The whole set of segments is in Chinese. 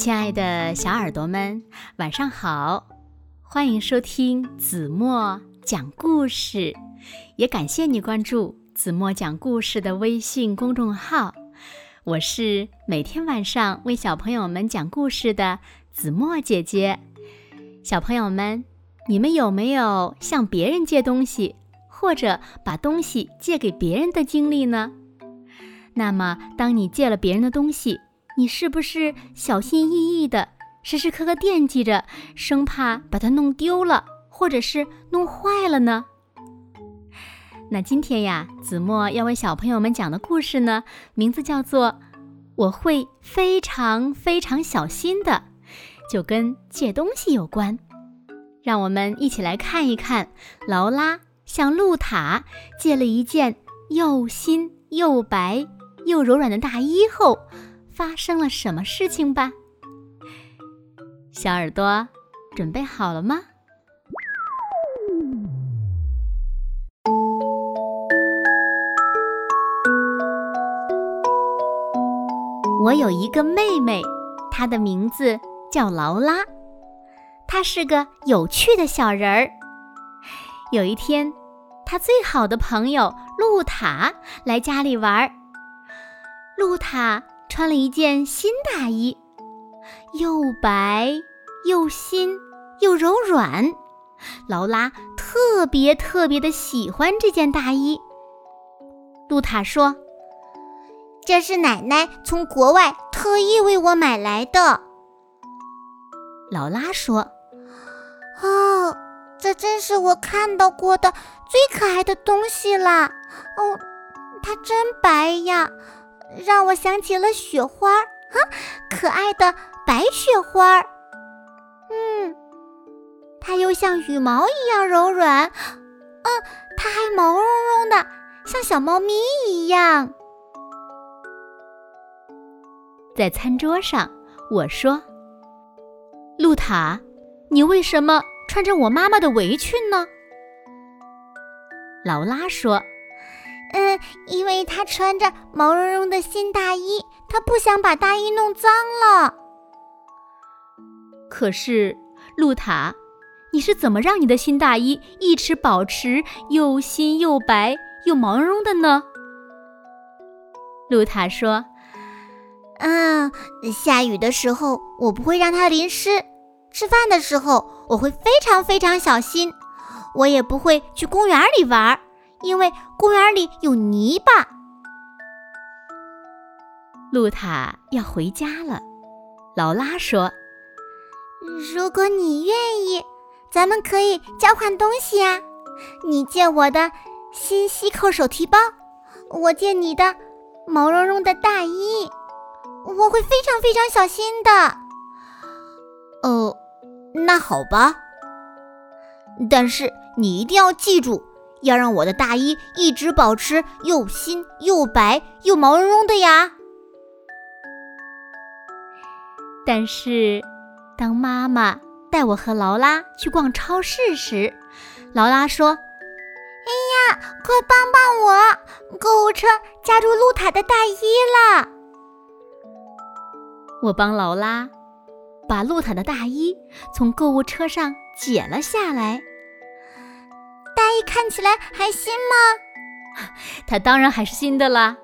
亲爱的小耳朵们，晚上好！欢迎收听子墨讲故事，也感谢你关注子墨讲故事的微信公众号。我是每天晚上为小朋友们讲故事的子墨姐姐。小朋友们，你们有没有向别人借东西，或者把东西借给别人的经历呢？那么，当你借了别人的东西，你是不是小心翼翼的，时时刻刻惦记着，生怕把它弄丢了，或者是弄坏了呢？那今天呀，子墨要为小朋友们讲的故事呢，名字叫做《我会非常非常小心的》，就跟借东西有关。让我们一起来看一看，劳拉向露塔借了一件又新又白又柔软的大衣后。发生了什么事情吧？小耳朵准备好了吗？我有一个妹妹，她的名字叫劳拉，她是个有趣的小人儿。有一天，她最好的朋友露塔来家里玩儿，露塔。穿了一件新大衣，又白又新又柔软。劳拉特别特别的喜欢这件大衣。露塔说：“这是奶奶从国外特意为我买来的。”劳拉说：“哦，这真是我看到过的最可爱的东西啦！哦，它真白呀。”让我想起了雪花，哈，可爱的白雪花。嗯，它又像羽毛一样柔软，嗯，它还毛茸茸的，像小猫咪一样。在餐桌上，我说：“露塔，你为什么穿着我妈妈的围裙呢？”劳拉说。嗯，因为他穿着毛茸茸的新大衣，他不想把大衣弄脏了。可是，露塔，你是怎么让你的新大衣一直保持又新又白又毛茸茸的呢？露塔说：“嗯，下雨的时候我不会让它淋湿，吃饭的时候我会非常非常小心，我也不会去公园里玩。”因为公园里有泥巴，露塔要回家了。劳拉说：“如果你愿意，咱们可以交换东西啊！你借我的新西扣手提包，我借你的毛茸茸的大衣。我会非常非常小心的。”哦，那好吧。但是你一定要记住。要让我的大衣一直保持又新又白又毛茸茸的呀！但是，当妈妈带我和劳拉去逛超市时，劳拉说：“哎呀，快帮帮我！购物车夹住露塔的大衣了！”我帮劳拉把露塔的大衣从购物车上解了下来。大衣看起来还新吗？它当然还是新的啦。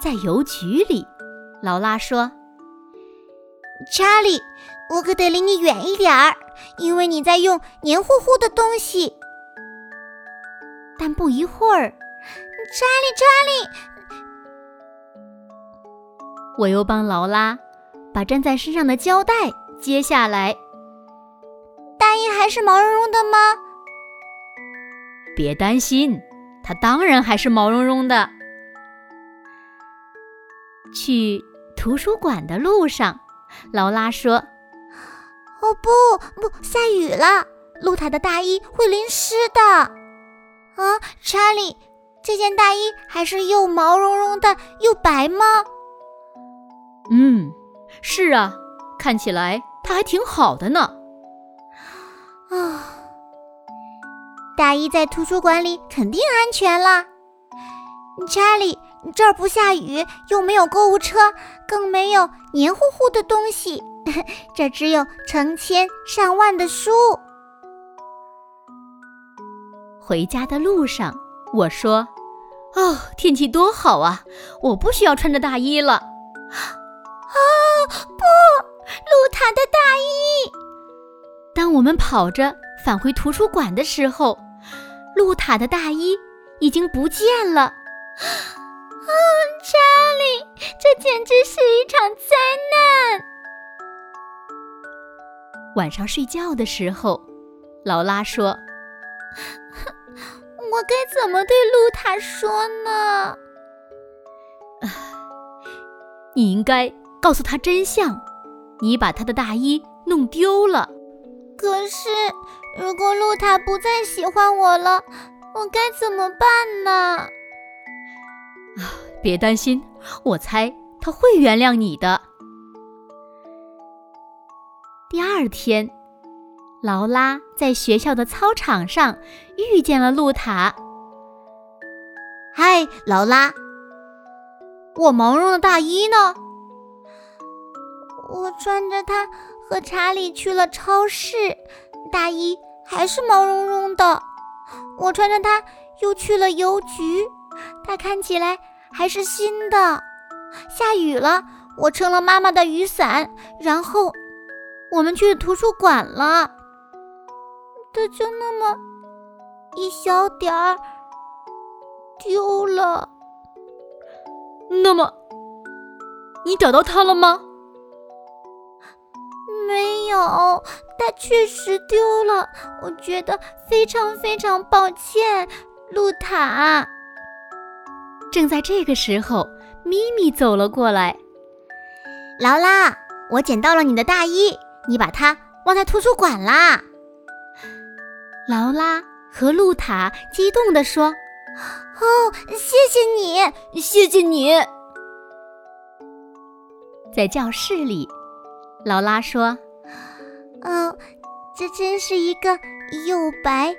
在邮局里，劳拉说：“查理，我可得离你远一点儿，因为你在用黏糊糊的东西。”但不一会儿，查理，查理，我又帮劳拉把粘在身上的胶带揭下来。还是毛茸茸的吗？别担心，它当然还是毛茸茸的。去图书馆的路上，劳拉说：“哦不不，下雨了，露塔的大衣会淋湿的。”啊，查理，这件大衣还是又毛茸茸的又白吗？嗯，是啊，看起来它还挺好的呢。大衣在图书馆里肯定安全了。查理，这儿不下雨，又没有购物车，更没有黏糊糊的东西，这只有成千上万的书。回家的路上，我说：“哦，天气多好啊！我不需要穿着大衣了。”啊，不，露塔的大衣！当我们跑着返回图书馆的时候，露塔的大衣已经不见了。啊，查理，这简直是一场灾难！晚上睡觉的时候，劳拉说。我该怎么对露塔说呢？你应该告诉他真相，你把他的大衣弄丢了。可是，如果露塔不再喜欢我了，我该怎么办呢？啊，别担心，我猜他会原谅你的。第二天。劳拉在学校的操场上遇见了露塔。嗨，劳拉，我毛绒的大衣呢？我穿着它和查理去了超市，大衣还是毛茸茸的。我穿着它又去了邮局，它看起来还是新的。下雨了，我撑了妈妈的雨伞，然后我们去图书馆了。它就那么一小点儿丢了。那么，你找到它了吗？没有，它确实丢了。我觉得非常非常抱歉，露塔。正在这个时候，咪咪走了过来。劳拉，我捡到了你的大衣，你把它忘在图书馆啦。劳拉和露塔激动地说：“哦，谢谢你，谢谢你！”在教室里，劳拉说：“哦，这真是一个又白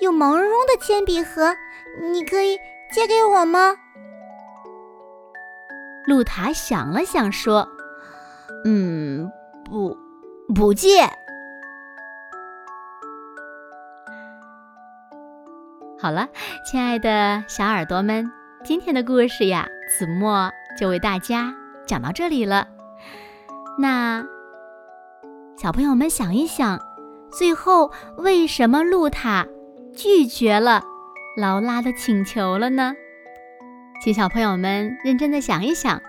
又毛茸茸的铅笔盒，你可以借给我吗？”露塔想了想说：“嗯，不，不借。”好了，亲爱的小耳朵们，今天的故事呀，子墨就为大家讲到这里了。那小朋友们想一想，最后为什么露塔拒绝了劳拉的请求了呢？请小朋友们认真的想一想，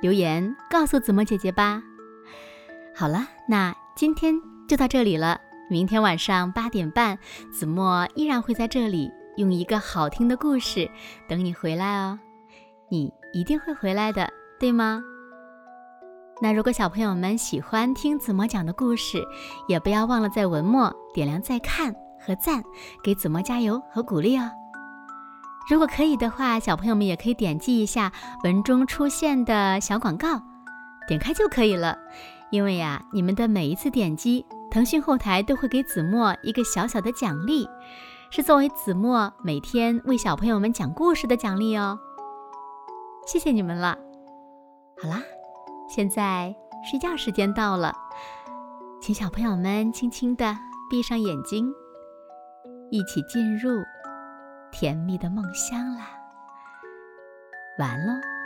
留言告诉子墨姐姐吧。好了，那今天就到这里了。明天晚上八点半，子墨依然会在这里。用一个好听的故事等你回来哦，你一定会回来的，对吗？那如果小朋友们喜欢听子墨讲的故事，也不要忘了在文末点亮再看和赞，给子墨加油和鼓励哦。如果可以的话，小朋友们也可以点击一下文中出现的小广告，点开就可以了。因为呀，你们的每一次点击，腾讯后台都会给子墨一个小小的奖励。是作为子墨每天为小朋友们讲故事的奖励哦，谢谢你们了。好啦，现在睡觉时间到了，请小朋友们轻轻的闭上眼睛，一起进入甜蜜的梦乡啦。完喽。